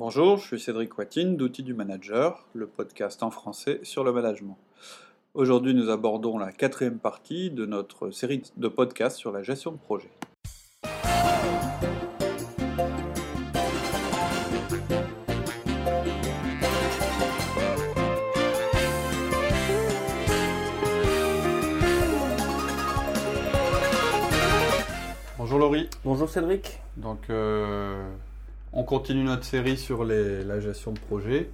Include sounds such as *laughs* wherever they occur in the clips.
Bonjour, je suis Cédric Watine d'Outils du Manager, le podcast en français sur le management. Aujourd'hui, nous abordons la quatrième partie de notre série de podcasts sur la gestion de projet. Bonjour Laurie. Bonjour Cédric. Donc, euh, on continue notre série sur les- la gestion de projet.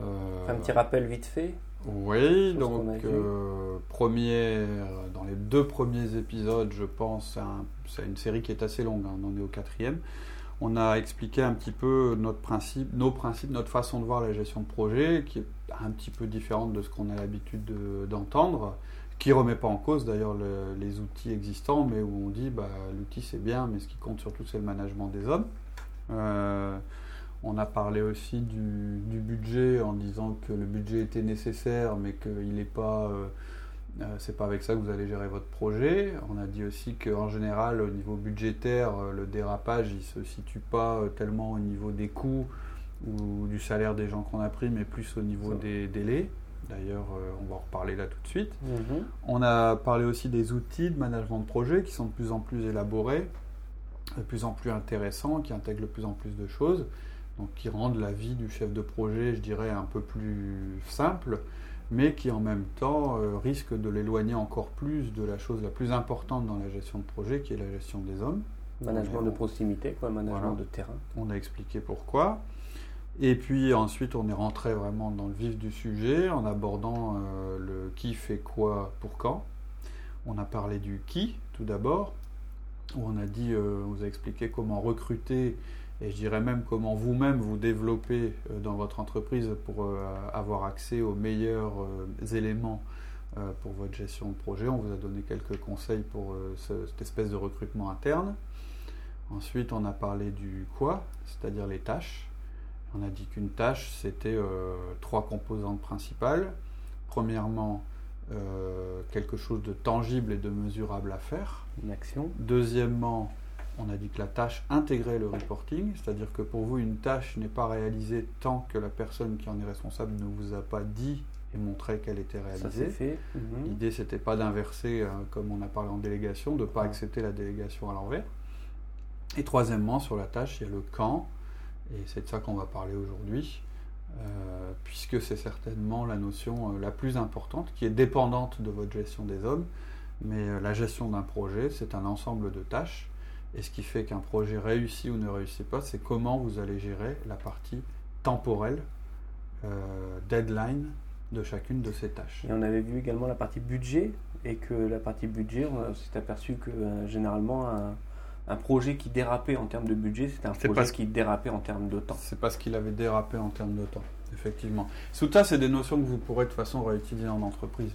Euh, Un petit rappel vite fait. Oui, donc euh, première- dans les deux premiers épisodes, je pense, c'est un- c'est une série qui est assez longue, hein, on en est au quatrième. On a expliqué un petit peu notre principe, nos principes, notre façon de voir la gestion de projet, qui est un petit peu différente de ce qu'on a l'habitude de- d'entendre, qui remet pas en cause d'ailleurs le- les outils existants, mais où on dit bah, l'outil c'est bien, mais ce qui compte surtout c'est le management des hommes. Euh, on a parlé aussi du, du budget en disant que le budget était nécessaire, mais qu'il n'est pas, euh, euh, c'est pas avec ça que vous allez gérer votre projet. On a dit aussi qu'en général, au niveau budgétaire, le dérapage, il se situe pas tellement au niveau des coûts ou du salaire des gens qu'on a pris, mais plus au niveau des délais. D'ailleurs, euh, on va en reparler là tout de suite. Mhm. On a parlé aussi des outils de management de projet qui sont de plus en plus élaborés, de plus en plus intéressants, qui intègrent de plus en plus de choses, donc qui rendent la vie du chef de projet, je dirais, un peu plus simple, mais qui en même temps euh, risquent de l'éloigner encore plus de la chose la plus importante dans la gestion de projet, qui est la gestion des hommes. Management de proximité, quoi, management Voilà. de terrain. On a expliqué pourquoi. Et puis ensuite, on est rentré vraiment dans le vif du sujet en abordant euh, le qui fait quoi pour quand. On a parlé du qui tout d'abord, on a dit, euh, on vous a expliqué comment recruter et je dirais même comment vous-même vous développer euh, dans votre entreprise pour euh, avoir accès aux meilleurs éléments pour votre gestion de projet. On vous a donné quelques conseils pour ce- cette espèce de recrutement interne. Ensuite, on a parlé du quoi, c'est-à-dire les tâches. On a dit qu'une tâche, c'était trois composantes principales. Premièrement, euh, quelque chose de tangible et de mesurable à faire. Une action. Deuxièmement, on a dit que la tâche intégrait le reporting, c'est-à-dire que pour vous, une tâche n'est pas réalisée tant que la personne qui en est responsable ne vous a pas dit et montré qu'elle était Ça réalisée. Mhm. L'idée, c'était pas d'inverser, euh, comme on a parlé en délégation, de ne pas Ouais. accepter la délégation à l'envers. Et troisièmement, sur la tâche, il y a le quand, et c'est de ça qu'on va parler aujourd'hui, euh, puisque c'est certainement la notion euh, la plus importante, qui est dépendante de votre gestion des hommes. Mais euh, la gestion d'un projet, c'est un ensemble de tâches, et ce qui fait qu'un projet réussit ou ne réussit pas, c'est comment vous allez gérer la partie temporelle, deadline de chacune de ces tâches. Et on avait vu également la partie budget et que la partie budget, on s'est aperçu que généralement un projet qui dérapait en termes de budget, c'était un projet parce- qui dérapait en termes de temps. C'est parce qu'il avait dérapé en termes de temps, effectivement. Sous ça, c'est des notions que vous pourrez de toute façon réutiliser en entreprise.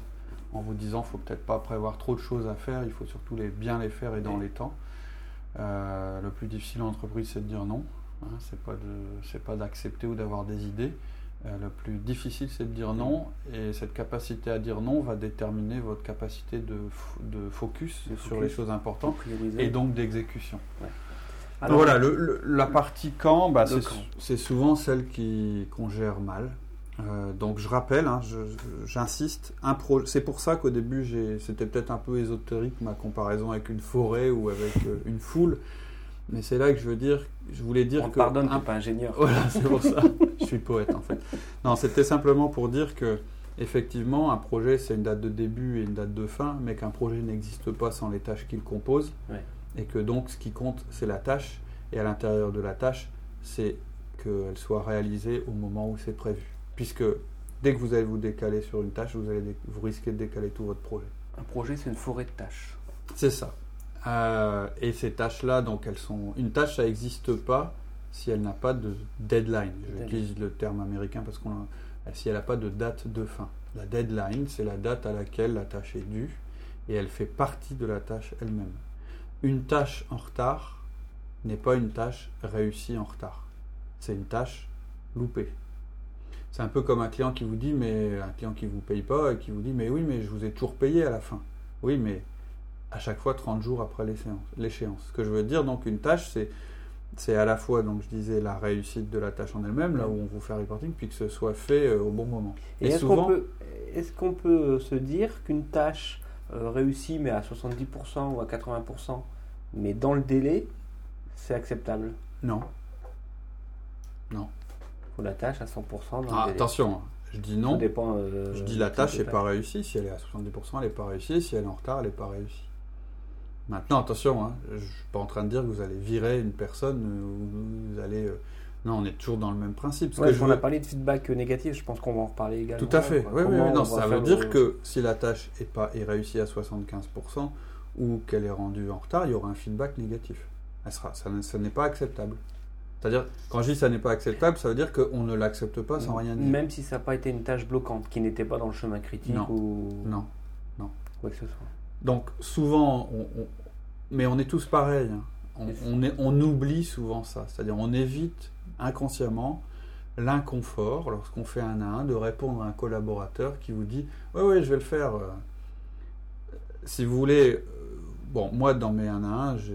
En vous disant, faut peut-être pas prévoir trop de choses à faire, il faut surtout les, bien les faire et dans Oui. les temps. Euh, le plus difficile en entreprise, c'est de dire non. Hein, c'est pas d'accepter ou d'avoir des idées. Euh, le plus difficile, c'est de dire non. Et cette capacité à dire non va déterminer votre capacité de, de focus sur les choses importantes et donc d'exécution. Alors, voilà, le- le- la partie quand, bah, c'est souvent celle qui- qu'on gère mal. Euh, donc je rappelle, hein, j'insiste, c'est pour ça qu'au début c'était peut-être un peu ésotérique ma comparaison avec une forêt ou avec euh, une foule, mais c'est là que je veux dire, je voulais dire on que pardonne, un- tu pas ingénieur. *laughs* voilà, c'est pour ça. je suis poète en fait. Non, c'était simplement pour dire que effectivement, un projet c'est une date de début et une date de fin, mais qu'un projet n'existe pas sans les tâches qu'il compose, Ouais. et que donc ce qui compte c'est la tâche, et à l'intérieur de la tâche, c'est qu'elle soit réalisée au moment où c'est prévu, puisque dès que vous allez vous décaler sur une tâche, vous allez vous risquez de décaler tout votre projet. Un projet, c'est une forêt de tâches. C'est ça. Euh, et ces tâches-là, donc elles sont. Une tâche, ça n'existe pas si elle n'a pas de deadline. J'utilise le terme américain parce qu'on si elle n'a pas de date de fin. La deadline, c'est la date à laquelle la tâche est due et elle fait partie de la tâche elle-même. Une tâche en retard n'est pas une tâche réussie en retard. C'est une tâche loupée. C'est un peu comme un client qui vous dit, mais un client qui vous paye pas et qui vous dit, mais oui, mais je vous ai toujours payé à la fin. Oui, mais à chaque fois 30 jours après l'échéance. Ce que je veux dire, donc, une tâche, c'est c'est à la fois, donc je disais, la réussite de la tâche en elle-même, là où on vous fait un reporting, puis que ce soit fait euh, au bon moment. Et, est-ce qu'on peut, est qu'on peut se dire qu'une tâche euh, réussit, mais à 70% ou à 80%, mais dans le délai, c'est acceptable? Non. Non. Faut la tâche à 100% dans Ah, le délai? attention, hein. je dis non. Ça dépend, euh, Je dis la tâche n'est pas réussie. Si elle est à 70%, elle n'est pas réussie. Si elle est en retard, elle n'est pas réussie. Maintenant, attention, hein, je ne suis pas en train de dire que vous allez virer une personne euh, ou vous allez. euh, Non, on est toujours dans le même principe. Ouais, que je on veux- a parlé de feedback négatif, je pense qu'on va en reparler également. Tout à fait. Oui, oui, non, ça veut dire le- que si la tâche est, pas, est réussie à 75% ou qu'elle est rendue en retard, il y aura un feedback négatif. Elle sera, ça, ne- ça n'est pas acceptable. C'est-à-dire, quand je dis ça n'est pas acceptable, ça veut dire qu'on ne l'accepte pas sans rien dire. Même si ça n'a pas été une tâche bloquante, qui n'était pas dans le chemin critique Non. ou Non. quoi que ce soit. Donc souvent, on- mais on est tous pareils. hein. On, Yes. on est- on oublie souvent ça. C'est-à-dire on évite inconsciemment l'inconfort lorsqu'on fait un à un de répondre à un collaborateur qui vous dit ouais ouais je vais le faire. euh. Si vous voulez, euh, bon moi dans mes 1 à 1 j'ai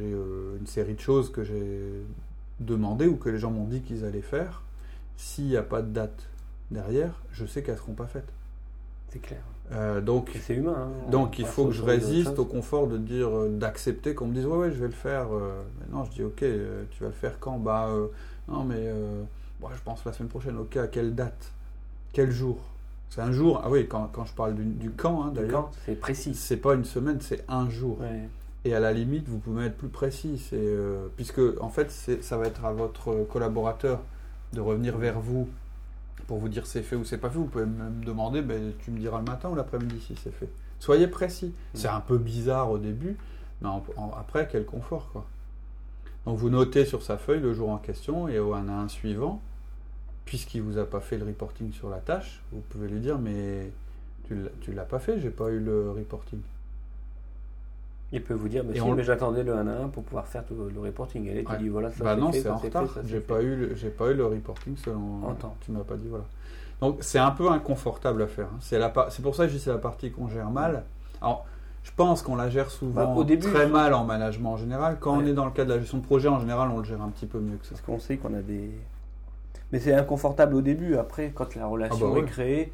euh, une série de choses que j'ai demandé ou que les gens m'ont dit qu'ils allaient faire. S'il n'y a pas de date derrière, je sais qu'elles ne seront pas faites. C'est clair. Euh, donc c'est humain. hein. donc On il faut au que je résiste au confort de dire, euh, d'accepter qu'on me dise ouais ouais je vais le faire. euh. Mais non je dis ok tu vas le faire quand? Bah euh, non mais euh, ouais, je pense la semaine prochaine. Ok à quelle date? Quel jour? C'est un jour. Ah oui quand, quand je parle du, du quand hein, d'ailleurs. C'est précis. C'est pas une semaine c'est un jour. Ouais. Et à la limite vous pouvez être plus précis. C'est puisque en fait ça va être à votre collaborateur de revenir vers vous pour vous dire c'est fait ou c'est pas fait. Vous pouvez même demander, ben, tu me diras le matin ou l'après-midi si c'est fait. Soyez précis. C'est un peu bizarre au début, mais en- en- après, quel confort quoi. Donc vous notez sur sa feuille le jour en question et au 1 à 1 suivant, puisqu'il vous a pas fait le reporting sur la tâche, vous pouvez lui dire mais tu tu l'as pas fait, j'ai pas eu le reporting. Il peut vous dire, mais, si, on- mais j'attendais le 1 à 1 pour pouvoir faire tout le reporting. Et là, tu Ouais. dis, voilà, ça bah c'est non, c'est en retard. J'ai pas fait. eu, le- j'ai pas eu le reporting selon. En temps. Tu m'as pas dit voilà. Donc c'est un peu inconfortable à faire. hein. C'est la, par- c'est pour ça que je dis c'est la partie qu'on gère mal. Alors je pense qu'on la gère souvent Bah, au début, très mal en management en général. Quand on est dans le cas de la gestion de projet en général, on le gère un petit peu mieux que ça. Parce qu'on sait qu'on a des. Mais c'est inconfortable au début. Après, quand la relation Ah bah est créée,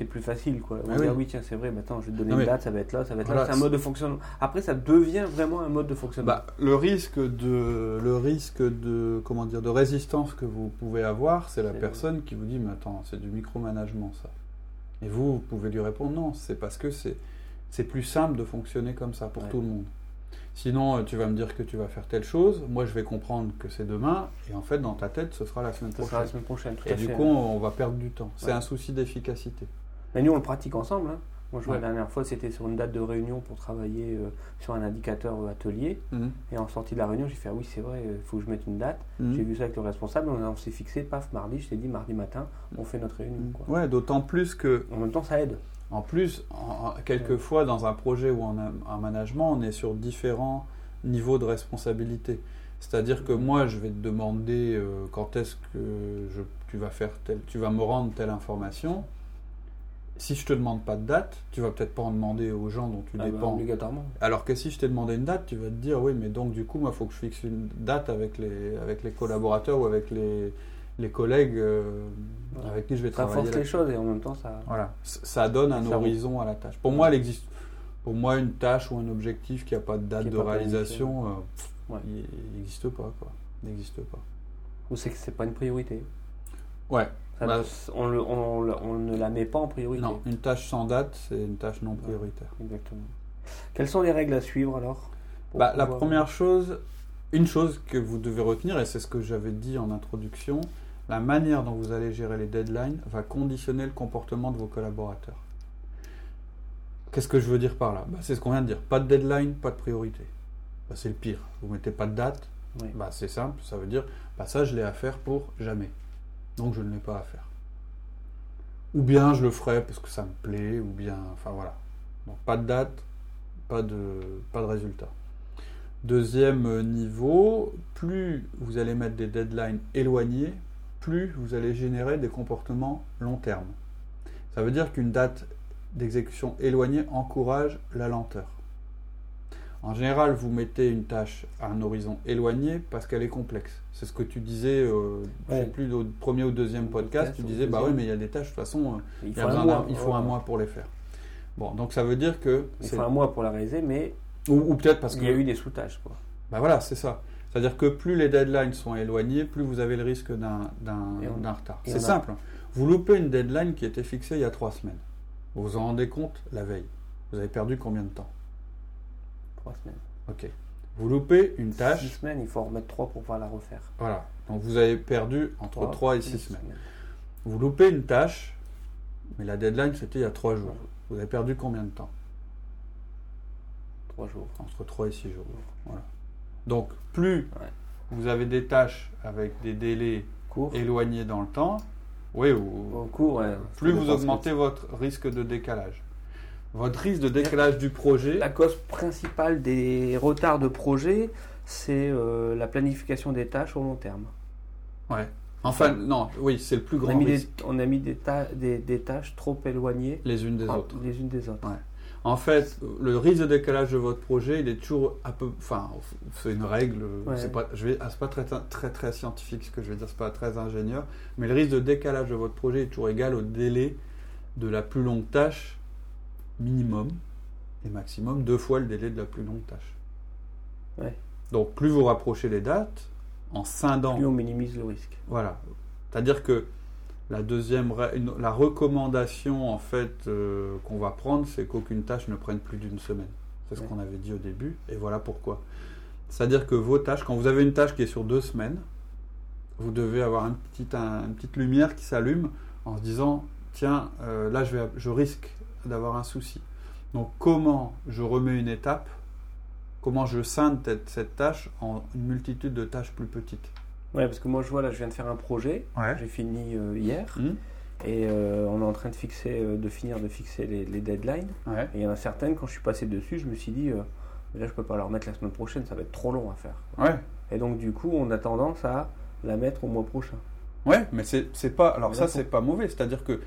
c'est plus facile. Quoi. On Ah oui. ah oui, tiens, c'est vrai, maintenant je vais te donner Non, une date, ça va être là, ça va être Voilà, là. C'est un mode de fonctionnement. Après, ça devient vraiment un mode de fonctionnement. Bah, le risque de le risque de comment dire de résistance que vous pouvez avoir, c'est la personne qui vous dit mais attends c'est du micromanagement ça. Et vous, vous pouvez lui répondre non, c'est parce que c'est c'est plus simple de fonctionner comme ça pour Ouais. tout le monde. Sinon, euh, tu vas me dire que tu vas faire telle chose, moi je vais comprendre que c'est demain, et en fait dans ta tête ce sera la semaine prochaine. la semaine prochaine. Et du fait. coup, on va perdre du temps. C'est Ouais. un souci d'efficacité. Mais nous, on le pratique ensemble. hein. Moi, je vois Ouais. la dernière fois, c'était sur une date de réunion pour travailler euh, sur un indicateur euh, atelier. Mhm. Et en sortie de la réunion, j'ai fait, ah oui, c'est vrai, il faut que je mette une date. Mhm. J'ai vu ça avec le responsable, on, on s'est fixé, paf, mardi, je t'ai dit, mardi matin, on fait notre réunion. Mhm. Quoi. Ouais, d'autant plus que En même temps, ça aide. En plus, en- quelquefois, dans un projet ou en, en management, on est sur différents niveaux de responsabilité. C'est-à-dire que moi, je vais te demander euh, quand est-ce que je- tu vas faire tel, tu vas me rendre telle information. Si je te demande pas de date, tu vas peut-être pas en demander aux gens dont tu Ah bah, dépends. obligatoirement. Alors que si je t'ai demandé une date, tu vas te dire oui, mais donc du coup, moi, il faut que je fixe une date avec les, avec les collaborateurs ou avec les, les collègues euh, Ouais. avec qui je vais Ça travailler. force les choses et en même temps, ça. Voilà, ça donne un Ça horizon à la tâche. Pour moi, elle existe. Pour moi, une tâche ou un objectif qui n'a pas de date de réalisation, euh, Ouais. il n'existe pas, quoi. N'existe pas. Ou c'est que c'est pas une priorité. Ouais. Ça- Bah, on, le- on le- on ne la met pas en priorité. Non, une tâche sans date, c'est une tâche non prioritaire. Exactement. Quelles sont les règles à suivre alors Bah, la première chose, une chose que vous devez retenir, et c'est ce que j'avais dit en introduction, la manière dont vous allez gérer les deadlines va conditionner le comportement de vos collaborateurs. Qu'est-ce que je veux dire par là? Bah, C'est ce qu'on vient de dire. Pas de deadline, pas de priorité. Bah, c'est le pire. Vous mettez pas de date, Oui. bah, c'est simple, ça veut dire bah, ça je l'ai à faire pour jamais. Donc je ne l'ai pas à faire. Ou bien je le ferai parce que ça me plaît, ou bien. Enfin voilà. Donc pas de date, pas de, pas de résultat. Deuxième euh, niveau, plus vous allez mettre des deadlines éloignés, plus vous allez générer des comportements long terme. Ça veut dire qu'une date d'exécution éloignée encourage la lenteur. En général, vous mettez une tâche à un horizon éloigné parce qu'elle est complexe. C'est ce que tu disais, euh, je sais plus, au premier ou deuxième podcast, Podcast, tu disais, bah oui, mais il y a des tâches, de toute façon, euh, Il faut y a un mois. d'un- il faut un Ouais. mois pour les faire. Bon, donc ça veut dire que... Il c'est- faut un mois pour la réaliser, mais Ou, ou peut-être parce il que... y a eu des sous-tâches. Quoi. Bah voilà, c'est ça. C'est-à-dire que plus les deadlines sont éloignés, plus vous avez le risque d'un retard. et C'est simple. Vous loupez une deadline qui était fixée il y a trois semaines. Vous vous en rendez compte la veille. Vous avez perdu combien de temps? Trois semaines. Ok. Vous loupez une Six tâche. semaines, il faut en remettre trois pour pouvoir la refaire. Voilà. Donc vous avez perdu entre Trois, 3 et six 6 semaines. Vous loupez une tâche, mais la deadline c'était il y a 3 jours. Trois Vous avez perdu combien de temps? Trois jours. Entre 3 et 6 jours. Voilà. Donc plus Ouais. vous avez des tâches avec des délais éloignés dans le temps, oui, ou- Au cours, ouais, plus vous augmentez votre risque de décalage. Votre risque de décalage du projet, La cause principale des retards de projet, c'est euh, la planification des tâches au long terme. ouais. Enfin, non, oui, c'est le plus On a grand des, risque, on a mis des, ta- des, des tâches trop éloignées les unes des en- autres. les unes des autres. Ouais. En fait, le risque de décalage de votre projet, il est toujours un peu. Enfin, c'est une règle. Ouais. C'est pas, je vais, ah, c'est pas très, très très scientifique ce que je vais dire, c'est pas très ingénieur, mais le risque de décalage de votre projet est toujours égal au délai de la plus longue tâche minimum et maximum deux fois le délai de la plus longue tâche. Ouais. Donc, plus vous rapprochez les dates, en scindant Plus on minimise le risque. voilà. C'est-à-dire que la deuxième, une- la recommandation en fait euh, qu'on va prendre, c'est qu'aucune tâche ne prenne plus d'une semaine. C'est ce Ouais. qu'on avait dit au début, et voilà pourquoi. C'est-à-dire que vos tâches, quand vous avez une tâche qui est sur deux semaines, vous devez avoir un petit, un- une petite lumière qui s'allume en se disant tiens, euh, là je, vais, je risque d'avoir un souci. Donc comment je remets une étape? Comment je scinde cette, tâche en une multitude de tâches plus petites? Ouais, parce que moi, je vois, là, je viens de faire un projet. Ouais. J'ai fini euh, hier. Mhm. Et euh, on est en train de, fixer, euh, de finir de fixer les, les deadlines. Ouais. Et il y en a certaines, quand je suis passé dessus, je me suis dit, euh, là, je peux pas la remettre la semaine prochaine, ça va être trop long à faire. Ouais. Et donc, du coup, on a tendance à la mettre au mois prochain. Ouais, mais c'est pas. Alors ça, c'est pas mauvais. C'est-à-dire que.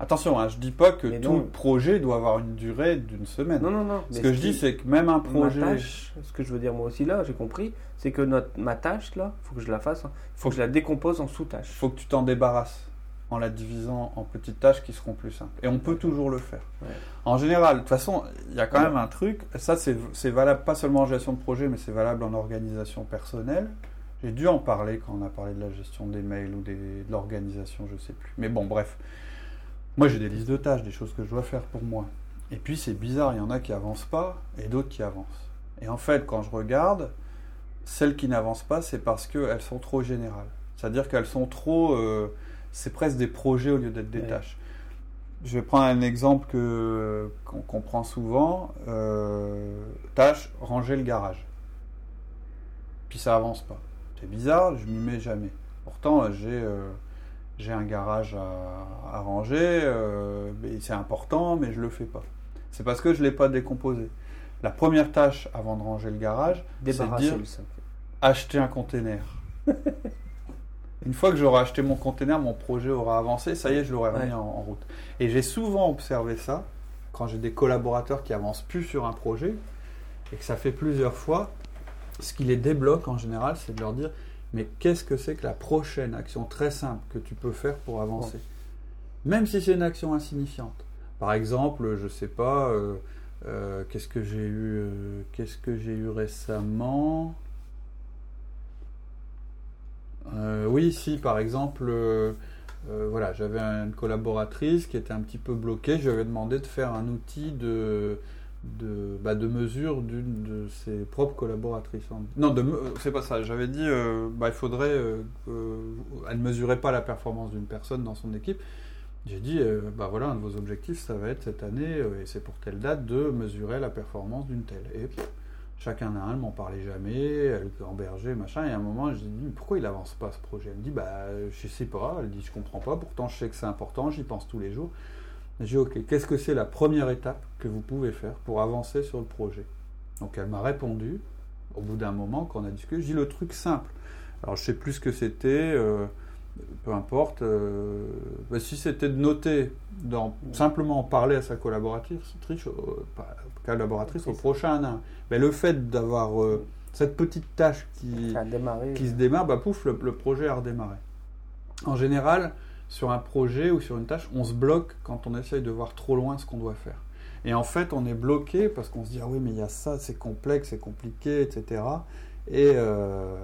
Attention, hein, je dis pas que Mais tout non. projet doit avoir une durée d'une semaine. Non, non, non. Ce mais que je dis, c'est que même un projet. Ma tâche, ce que je veux dire moi aussi là, j'ai compris, c'est que notre, ma tâche là, il faut que je la fasse, il faut que je la décompose en Il sous-tâches. faut que tu t'en débarrasses en la divisant en petites tâches qui seront plus simples. Et on peut toujours le faire. Ouais. En général, de toute façon, il y a quand Ouais. même un truc. Ça, c'est c'est valable pas seulement en gestion de projet, mais c'est valable en organisation personnelle. J'ai dû en parler quand on a parlé de la gestion des mails ou des- de l'organisation, je sais plus. Mais bon, bref. Moi, j'ai des listes de tâches, des choses que je dois faire pour moi. Et puis, c'est bizarre, il y en a qui avancent pas et d'autres qui avancent. Et en fait, quand je regarde, celles qui n'avancent pas, c'est parce qu'elles sont trop générales. C'est-à-dire qu'elles sont trop. euh, c'est presque des projets au lieu d'être des Ouais. tâches. Je vais prendre un exemple que, qu'on, qu'on prend souvent. Euh, tâche, ranger le garage. Puis ça avance pas. C'est bizarre, je m'y mets jamais. Pourtant, j'ai, euh, j'ai un garage à, à ranger, euh, c'est important, mais je le fais pas. C'est parce que je l'ai pas décomposé. La première tâche avant de ranger le garage, Débarrasser dire- le sac. acheter un container. *laughs* Une fois que j'aurai acheté mon container, mon projet aura avancé, ça y est, je l'aurai remis Ouais. en, en route. Et j'ai souvent observé ça quand j'ai des collaborateurs qui avancent plus sur un projet et que ça fait plusieurs fois. Ce qui les débloque en général, c'est de leur dire mais qu'est-ce que c'est que la prochaine action très simple que tu peux faire pour avancer Même si c'est une action insignifiante. Par exemple, je sais pas, euh, euh, qu'est-ce que j'ai eu, euh, qu'est-ce que j'ai eu récemment? Oui, si, par exemple, voilà, j'avais une collaboratrice qui était un petit peu bloquée. Je lui avais demandé de faire un outil de de, bah, de mesure d'une de ses propres collaboratrices. Non, de, me- euh, c'est pas ça. J'avais dit, euh, bah, il faudrait, euh, euh, elle ne mesurait pas la performance d'une personne dans son équipe. J'ai dit, bah voilà, un de vos objectifs, ça va être cette année, et c'est pour telle date, de mesurer la performance d'une telle. Et pff, chacun a un, elle m'en parlait jamais, elle berger, machin, et à un moment, j'ai dit, pourquoi il avance pas ce projet? Elle me dit, bah, je sais pas, elle dit, je comprends pas, pourtant je sais que c'est important, j'y pense tous les jours. J'ai dit, ok, qu'est-ce que c'est la première étape que vous pouvez faire pour avancer sur le projet? Donc elle m'a répondu, au bout d'un moment, quand on a discuté, je dis le truc simple. Alors je sais plus ce que c'était, euh, peu importe. euh, bah, si c'était de noter, dans, simplement en parler à sa collaboratrice, triche, euh, collaboratrice au prochain nain, mais le fait d'avoir cette petite tâche qui, se démarre, bah pouf, le, le projet a redémarré. En général, sur un projet ou sur une tâche, on se bloque quand on essaye de voir trop loin ce qu'on doit faire. Et en fait, on est bloqué parce qu'on se dit ah oui, mais il y a ça, c'est complexe, c'est compliqué, etc. Et, euh,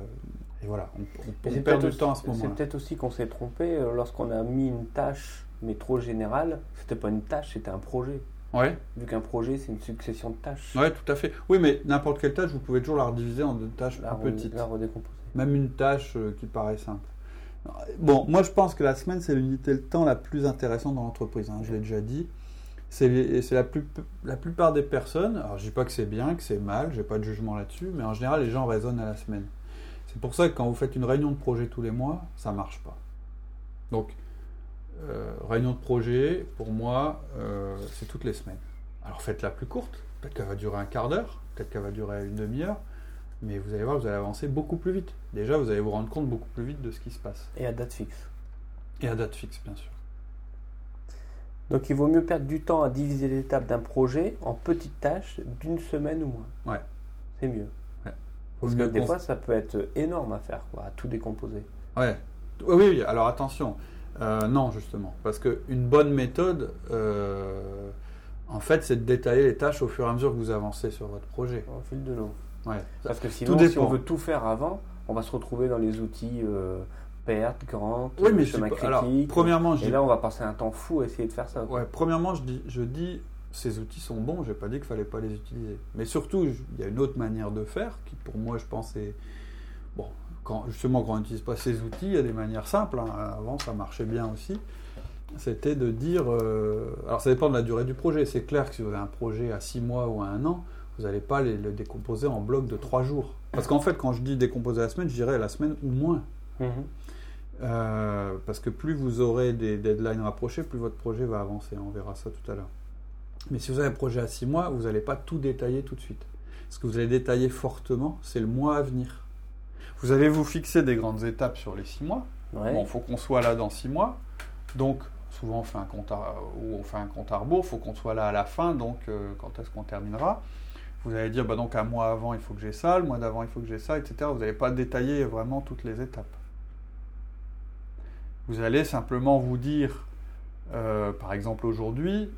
et voilà, on, perd du temps à ce moment-là. C'est peut-être aussi qu'on s'est trompé euh, lorsqu'on a mis une tâche, mais trop générale. C'était pas une tâche, c'était un projet. Ouais, Vu qu'un projet, c'est une succession de tâches. ouais, tout à fait. Oui, mais n'importe quelle tâche, vous pouvez toujours la rediviser en deux tâches La, plus petites. la redécomposer. Même une tâche euh, qui paraît simple. Bon, moi je pense que la semaine, c'est l'unité de temps la plus intéressante dans l'entreprise. hein, je l'ai déjà dit. C'est la, plus, la plupart des personnes. Alors je dis pas que c'est bien, que c'est mal, j'ai pas de jugement là-dessus, mais en général, les gens raisonnent à la semaine. C'est pour ça que quand vous faites une réunion de projet tous les mois, ça marche pas. Donc, euh, réunion de projet, pour moi, euh, c'est toutes les semaines. Alors faites-la plus courte. Peut-être qu'elle va durer un quart d'heure, peut-être qu'elle va durer une demi-heure. Mais vous allez voir, vous allez avancer beaucoup plus vite. Déjà, vous allez vous rendre compte beaucoup plus vite de ce qui se passe. Et à date fixe. Et à date fixe, bien sûr. Donc il vaut mieux perdre du temps à diviser l'étape d'un projet en petites tâches d'une semaine ou moins. Ouais. C'est mieux. Parce que des cons- fois, ça peut être énorme à faire, quoi, à tout décomposer. Ouais. Oui, oui, alors attention. Euh, non, justement. Parce qu'une bonne méthode, euh, en fait, c'est de détailler les tâches au fur et à mesure que vous avancez sur votre projet. Au fil de l'eau. Ouais. Parce que sinon, si on veut tout faire avant, on va se retrouver dans les outils euh, perte, grande, Oui, mais je chemin critique. alors, premièrement, je et dis là, on va passer un temps fou à essayer de faire ça. Ouais, premièrement, je dis, je dis, ces outils sont bons, je n'ai pas dit qu'il fallait pas les utiliser. Mais surtout, il y a une autre manière de faire qui, pour moi, je pense, est. Bon, quand, justement, quand on n'utilise pas ces outils, il y a des manières simples. hein. Avant, ça marchait bien aussi. C'était de dire. euh, alors, ça dépend de la durée du projet. C'est clair que si vous avez un projet à 6 mois ou à un an, vous n'allez pas les- le décomposer en blocs de 3 jours. Parce qu'en fait, quand je dis décomposer la semaine, je dirais la semaine ou moins. Mhm. Euh, parce que plus vous aurez des deadlines rapprochés, plus votre projet va avancer. On verra ça tout à l'heure. Mais si vous avez un projet à 6 mois, vous n'allez pas tout détailler tout de suite. Ce que vous allez détailler fortement, c'est le mois à venir. Vous allez vous fixer des grandes étapes sur les 6 mois. Ouais. Bon, il faut qu'on soit là dans 6 mois. Donc, souvent, on fait un compte à, ou on fait un compte à rebours. Il faut qu'on soit là à la fin. Donc, euh, quand est-ce qu'on terminera? Vous allez dire, bah, donc un mois avant, il faut que j'ai ça. Le mois d'avant, il faut que j'ai ça, etc. Vous n'allez pas détailler vraiment toutes les étapes. Vous allez simplement vous dire, euh, par exemple aujourd'hui,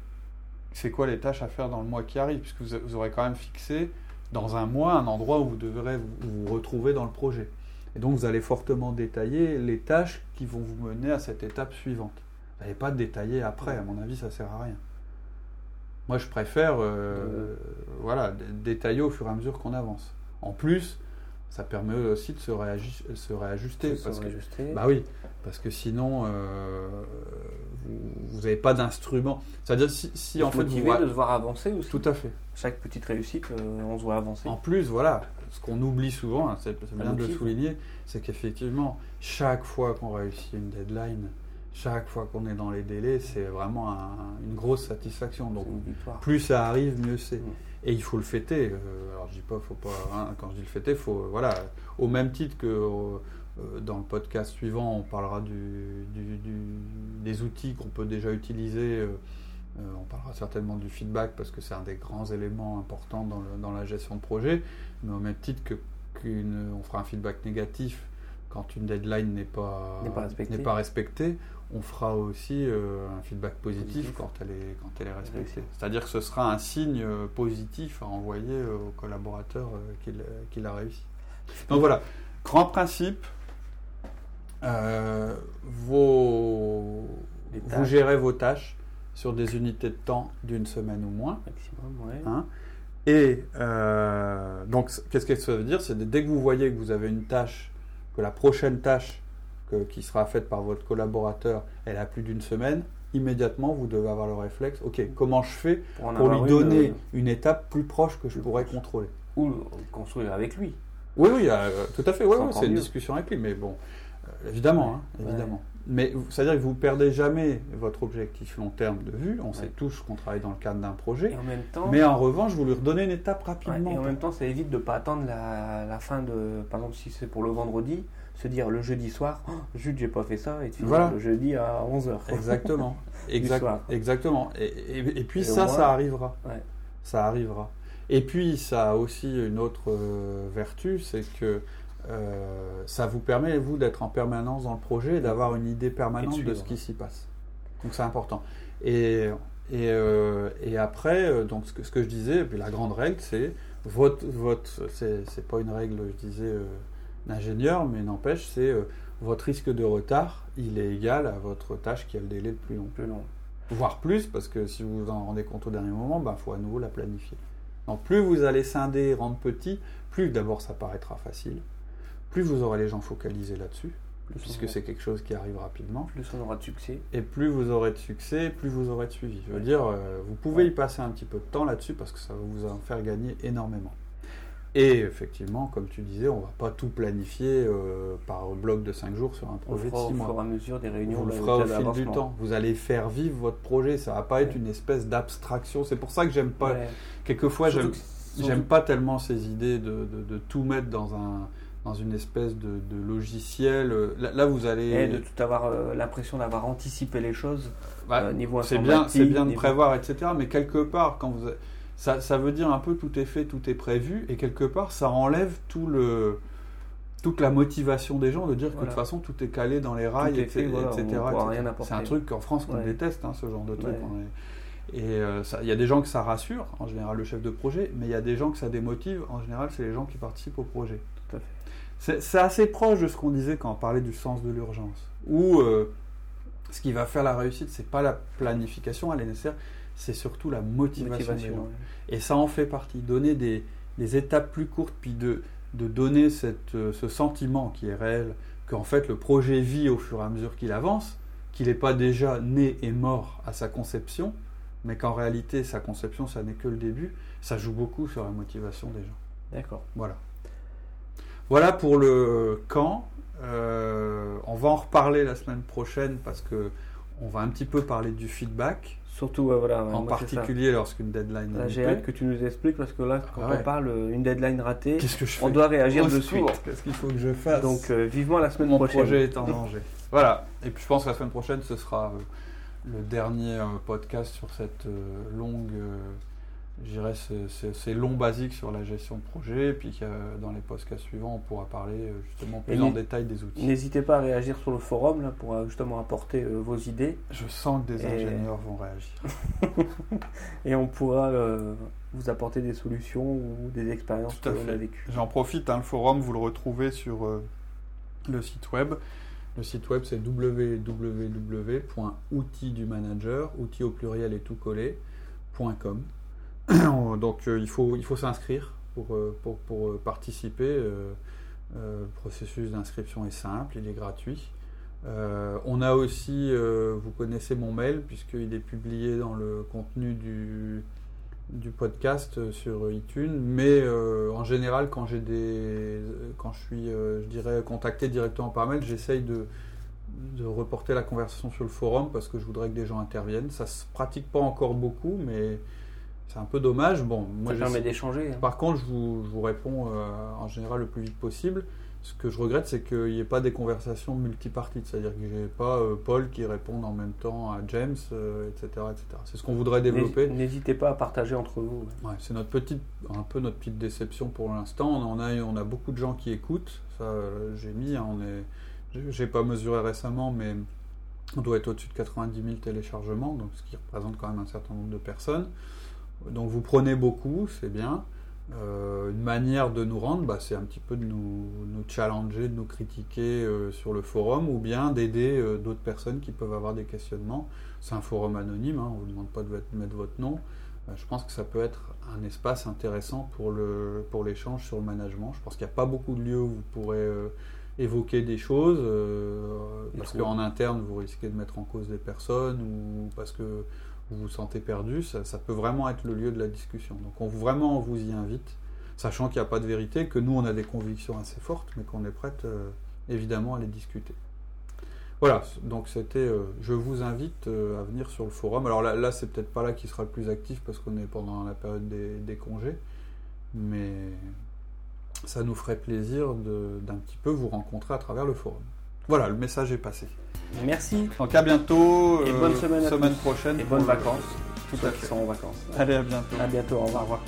c'est quoi les tâches à faire dans le mois qui arrive, puisque vous, aurez quand même fixé dans un mois un endroit où vous devrez vous, vous retrouver dans le projet. Et donc vous allez fortement détailler les tâches qui vont vous mener à cette étape suivante. Vous n'allez pas détailler après, à mon avis, ça sert à rien. Moi, je préfère euh, voilà, dé- détailler au fur et à mesure qu'on avance. En plus, ça permet aussi de se, réajuster. Parce se que, réajuster. bah oui, parce que sinon, euh, vous n'avez pas d'instrument. C'est-à-dire si, si en fait vous voyez- de se voir avancer aussi. Tout à fait. Chaque petite réussite, euh, on se voit avancer. En plus, voilà, ce qu'on oublie souvent, hein, c'est bien de le souligner, c'est qu'effectivement, chaque fois qu'on réussit une deadline, chaque fois qu'on est dans les délais, c'est vraiment un- une grosse satisfaction. Donc, plus ça arrive, mieux c'est. Mm. Et il faut le fêter. Euh, alors je dis pas, faut pas. hein, quand je dis le fêter, faut euh, voilà. Au même titre que euh, dans le podcast suivant, on parlera du, du- du- des outils qu'on peut déjà utiliser. euh, on parlera certainement du feedback parce que c'est un des grands éléments importants dans, le- dans la gestion de projet. Mais au même titre que qu'une, on fera un feedback négatif quand une deadline n'est pas respectée. pas respectée, on fera aussi euh, un feedback positif, Positif. quand elle est quand elle est respectée. C'est-à-dire que ce sera un signe euh, positif à envoyer euh, au collaborateur qu'il qu'il a réussi. Donc voilà, grand principe. euh, vos, vous gérez vos tâches sur des unités de temps d'une semaine ou moins. Maximum, ouais. Hein. Et euh, donc, qu'est-ce que ça veut dire? C'est dès que vous voyez que vous avez une tâche, que la prochaine tâche que- qui sera faite par votre collaborateur, elle a plus d'une semaine, immédiatement vous devez avoir le réflexe. Ok, comment je fais pour lui une, donner euh, une étape plus proche que je pourrais contrôler ou construire avec lui. Oui, oui, euh, tout à fait. Ouais, C'est ouais, c'est une discussion avec lui, mais bon, euh, évidemment, hein, Ouais. évidemment. Mais c'est-à-dire que vous perdez jamais votre objectif long terme de vue. On sait tous qu'on travaille dans le cadre d'un projet. Et en même temps, Mais en revanche, vous lui redonnez une étape rapidement. et en même temps, ça évite de ne pas attendre la, la fin de. Par exemple, si c'est pour le vendredi, se dire le jeudi soir, oh, zut, j'ai pas fait ça, et tu finir Voilà. le jeudi à 11h. Exactement. *laughs* Exact- soir. exactement. Et, et- et puis Et ça, moins- ça arrivera. Ouais. Ça arrivera. Et puis ça a aussi une autre euh, vertu, c'est que euh, ça vous permet, vous, d'être en permanence dans le projet et d'avoir une idée permanente de ce qui s'y passe. Donc c'est important. Et, et, euh, et après, euh, donc ce que, ce que je disais, puis la grande règle, c'est votre, votre c'est c'est pas une règle, je disais, d'ingénieur, mais n'empêche, c'est euh, votre risque de retard, il est égal à votre tâche qui a le délai le plus long Plus long. voire plus, parce que si vous vous en rendez compte au dernier moment, il faut à nouveau la planifier. Donc plus vous allez scinder, rendre petit, plus d'abord ça paraîtra facile, plus vous aurez les gens focalisés là-dessus, puisque c'est quelque chose qui arrive rapidement, plus on aura de succès. et plus vous aurez de succès, plus vous aurez de suivi. Je veux dire, euh, vous pouvez y passer un petit peu de temps là-dessus, parce que ça va vous en faire gagner énormément. Et effectivement, comme tu disais, on ne va pas tout planifier euh, par bloc de 5 jours sur un projet de fera 6 au mois. fur et à mesure des réunions. Vous le ferez au fil du temps. Vous allez faire vivre votre projet. Ça va pas être une espèce d'abstraction. C'est pour ça que j'aime pas. Ouais. Quelquefois, j'aime, pas tellement ces idées de, de- de tout mettre dans un dans une espèce de, de logiciel. Là, là, vous allez. Et de tout avoir euh, l'impression d'avoir anticipé les choses Bah, euh, niveau c'est bien, c'est bien de prévoir, etc. Mais quelque part, quand vous, ça, ça veut dire un peu tout est fait, tout est prévu, et quelque part, ça enlève tout le toute la motivation des gens de dire que de toute façon tout est calé dans les rails, etc. voilà. C'est un truc qu'en France qu'on Ouais. déteste, hein, ce genre de truc. Ouais. Est- Et euh, il y a des gens que ça rassure, en général le chef de projet, mais il y a des gens que ça démotive, en général c'est les gens qui participent au projet. Tout à fait. C'est c'est assez proche de ce qu'on disait quand on parlait du sens de l'urgence. Où euh, ce qui va faire la réussite, c'est pas la planification, elle est nécessaire, c'est surtout la motivation. ouais. Et ça en fait partie. Donner des, des étapes plus courtes, puis de, de donner cette, euh, ce sentiment qui est réel, qu'en fait le projet vit au fur et à mesure qu'il avance, qu'il n'est pas déjà né et mort à sa conception, mais qu'en réalité sa conception, ça n'est que le début, ça joue beaucoup sur la motivation des gens. D'accord. Voilà. Voilà pour le quand. Euh, on va en reparler la semaine prochaine parce que on va un petit peu parler du feedback, Surtout, ouais, voilà. ouais, en particulier lorsqu'une deadline est j'ai hâte que tu nous expliques parce que là, quand Ah ouais. on parle euh, une deadline ratée, Qu'est-ce que je fais on doit réagir de suite. Qu'est-ce qu'il faut que je fasse Donc, euh, vivement la semaine Mon prochaine. projet est en danger. Voilà. Et puis je pense que la semaine prochaine, ce sera euh, le dernier euh, podcast sur cette longue, je dirais, ce- ce- ces longs basiques sur la gestion de projet. Et puis euh, dans les podcasts suivants, on pourra parler euh, justement plus en détail des outils. N'hésitez pas à réagir sur le forum là, pour euh, justement apporter euh, vos idées Je sens que des Et- ingénieurs vont réagir. *laughs* et on pourra vous apporter des solutions ou des expériences que l'on a vécues. J'en profite, hein, le forum, vous le retrouvez sur le site web. Le site web, c'est www.outils du manager, outils au pluriel et tout collé, .com. *coughs* Donc euh, il faut, s'inscrire pour, euh, euh, participer. le processus d'inscription est simple, il est gratuit. On a aussi, vous connaissez mon mail, puisqu'il est publié dans le contenu du, podcast sur iTunes, mais en général, quand je suis, je dirais, contacté directement par mail, j'essaye de, de reporter la conversation sur le forum parce que je voudrais que des gens interviennent. Ça se pratique pas encore beaucoup, mais c'est un peu dommage. Bon, moi, Ça permet d'échanger. hein. par contre, je vous, je vous réponds euh, en général le plus vite possible. Ce que je regrette, c'est qu'il n'y ait pas des conversations multipartites, c'est-à-dire que j'ai pas euh, Paul qui réponde en même temps à James, euh, etc., etc. C'est ce qu'on voudrait développer. N'hés- N'hésitez pas à partager entre vous. Ouais, c'est notre petite, un peu notre petite déception pour l'instant. On en a, on a beaucoup de gens qui écoutent. Ça, j'ai mis. hein, on est, j'ai pas mesuré récemment, mais on doit être au-dessus de 90 000 téléchargements, donc ce qui représente quand même un certain nombre de personnes. Donc vous prenez beaucoup, c'est bien. Euh, une manière de nous rendre, bah, c'est un petit peu de nous, nous challenger, de nous critiquer euh, sur le forum, ou bien d'aider euh, d'autres personnes qui peuvent avoir des questionnements. C'est un forum anonyme, hein, on ne vous demande pas de mettre- votre nom. Je pense que ça peut être un espace intéressant pour le pour l'échange sur le management. Je pense qu'il n'y a pas beaucoup de lieux où vous pourrez évoquer des choses parce qu'en interne vous risquez de mettre en cause des personnes ou parce que vous vous sentez perdu. Ça, peut vraiment être le lieu de la discussion. Donc on vraiment on vous y invite, sachant qu'il n'y a pas de vérité, que nous on a des convictions assez fortes, mais qu'on est prête euh, évidemment à les discuter. Voilà, donc c'était. euh, je vous invite euh, à venir sur le forum. Alors là, là c'est peut-être pas là qui sera le plus actif parce qu'on est pendant la période des, congés, mais ça nous ferait plaisir d'un petit peu vous rencontrer à travers le forum. Voilà, le message est passé. Merci Donc à bientôt. Et euh, bonne semaine à tous. prochaine. et bonnes vacances. Tout Ceux à qui fait. sont en vacances. Allez, à bientôt. À bientôt, au revoir. Au revoir.